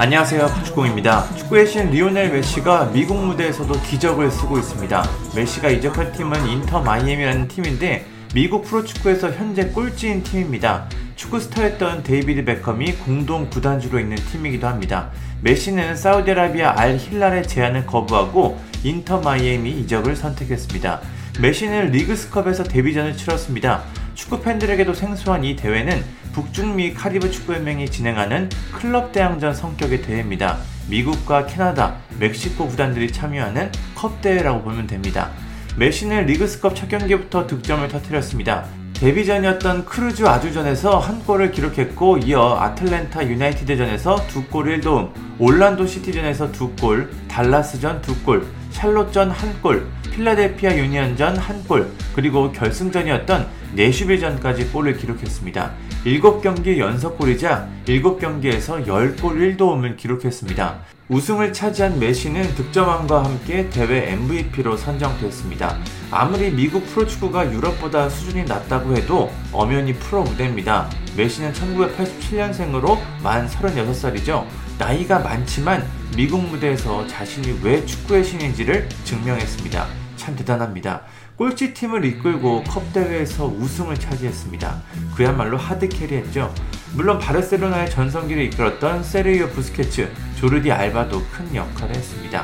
안녕하세요. 축구입니다. 축구의 신 리오넬 메시가 미국 무대에서도 기적을 쓰고 있습니다. 메시가 이적한 팀은 인터 마이애미라는 팀인데 미국 프로축구에서 현재 꼴찌인 팀입니다. 축구 스타였던 데이비드 베컴이 공동 구단주로 있는 팀이기도 합니다. 메시는 사우디아라비아 알 힐랄의 제안을 거부하고 인터 마이애미 이적을 선택했습니다. 메시는 리그스컵에서 데뷔전을 치렀습니다. 축구 팬들에게도 생소한 이 대회는 북중미 카리브 축구연맹이 진행하는 클럽 대항전 성격의 대회입니다. 미국과 캐나다, 멕시코 구단들이 참여하는 컵 대회라고 보면 됩니다. 메시는 리그스컵 첫 경기부터 득점을 터뜨렸습니다. 데뷔전이었던 크루즈 아줄전에서 한 골을 기록했고 이어 아틀랜타 유나이티드전에서 두 골 1도움, 올란도 시티전에서 두 골, 달라스전 두 골, 샬롯전 한 골, 필라델피아 유니언전 한 골, 그리고 결승전이었던 내슈빌전까지 골을 기록했습니다. 7경기 연속 골이자 7경기에서 10골 1도움을 기록했습니다. 우승을 차지한 메시는 득점왕과 함께 대회 MVP로 선정됐습니다. 아무리 미국 프로축구가 유럽보다 수준이 낮다고 해도 엄연히 프로 무대입니다. 메시는 1987년생으로 만 36살이죠. 나이가 많지만 미국 무대에서 자신이 왜 축구의 신인지를 증명했습니다. 참 대단합니다. 꼴찌 팀을 이끌고 컵 대회에서 우승을 차지했습니다. 그야말로 하드 캐리했죠. 물론 바르셀로나의 전성기를 이끌었던 세르이오 부스케츠, 조르디 알바도 큰 역할을 했습니다.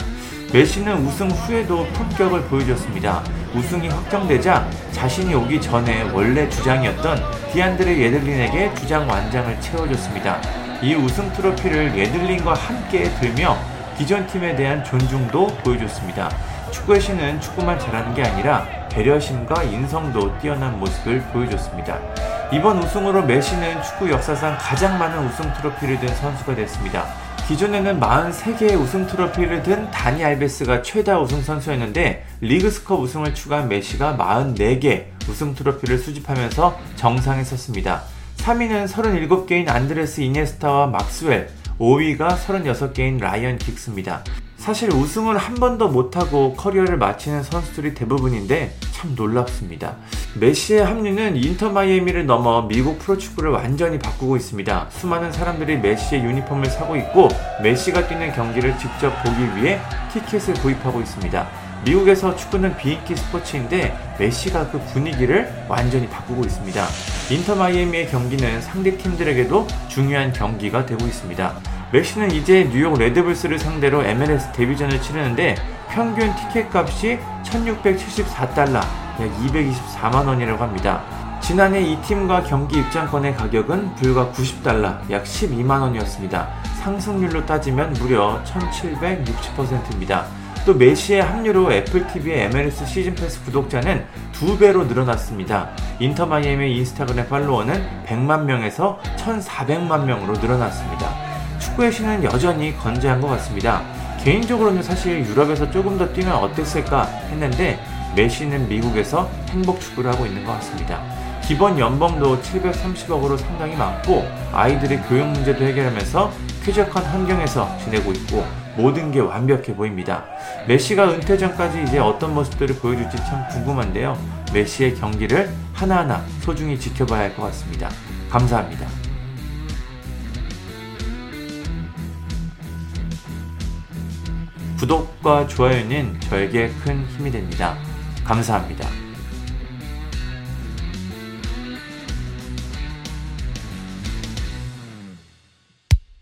메시는 우승 후에도 품격을 보여줬습니다. 우승이 확정되자 자신이 오기 전에 원래 주장이었던 디안드레 예들린에게 주장 완장을 채워줬습니다. 이 우승 트로피를 예들린과 함께 들며 기존 팀에 대한 존중도 보여줬습니다. 축구의 신은 축구만 잘하는 게 아니라 배려심과 인성도 뛰어난 모습을 보여줬습니다. 이번 우승으로 메시는 축구 역사상 가장 많은 우승 트로피를 든 선수가 됐습니다. 기존에는 43개의 우승 트로피를 든 다니 알베스가 최다 우승 선수였는데 리그스컵 우승을 추가한 메시가 44개 우승 트로피를 수집하면서 정상에 섰습니다. 3위는 37개인 안드레스 이니에스타와 막스웰, 5위가 36개인 라이언 긱스입니다. 사실 우승을 한 번도 못하고 커리어를 마치는 선수들이 대부분인데 참 놀랍습니다. 메시의 합류는 인터 마이애미를 넘어 미국 프로축구를 완전히 바꾸고 있습니다. 수많은 사람들이 메시의 유니폼을 사고 있고 메시가 뛰는 경기를 직접 보기 위해 티켓을 구입하고 있습니다. 미국에서 축구는 비인기 스포츠인데 메시가 그 분위기를 완전히 바꾸고 있습니다. 인터 마이애미의 경기는 상대 팀들에게도 중요한 경기가 되고 있습니다. 메시는 이제 뉴욕 레드불스를 상대로 MLS 데뷔전을 치르는데 평균 티켓 값이 1674달러, 약 224만 원이라고 합니다. 지난해 이 팀과 경기 입장권의 가격은 불과 90달러, 약 12만 원이었습니다. 상승률로 따지면 무려 1760%입니다. 또 메시의 합류로 애플TV의 MLS 시즌 패스 구독자는 두 배로 늘어났습니다. 인터 마이애미 인스타그램 팔로워는 100만 명에서 1,400만 명으로 늘어났습니다. 축구의 신은 여전히 건재한 것 같습니다. 개인적으로는 사실 유럽에서 조금 더 뛰면 어땠을까 했는데 메시는 미국에서 행복 축구를 하고 있는 것 같습니다. 기본 연봉도 730억으로 상당히 많고 아이들의 교육 문제도 해결하면서 쾌적한 환경에서 지내고 있고 모든 게 완벽해 보입니다. 메시가 은퇴 전까지 이제 어떤 모습들을 보여줄지 참 궁금한데요. 메시의 경기를 하나하나 소중히 지켜봐야 할 것 같습니다. 감사합니다. 구독과 좋아요는 저에게 큰 힘이 됩니다. 감사합니다.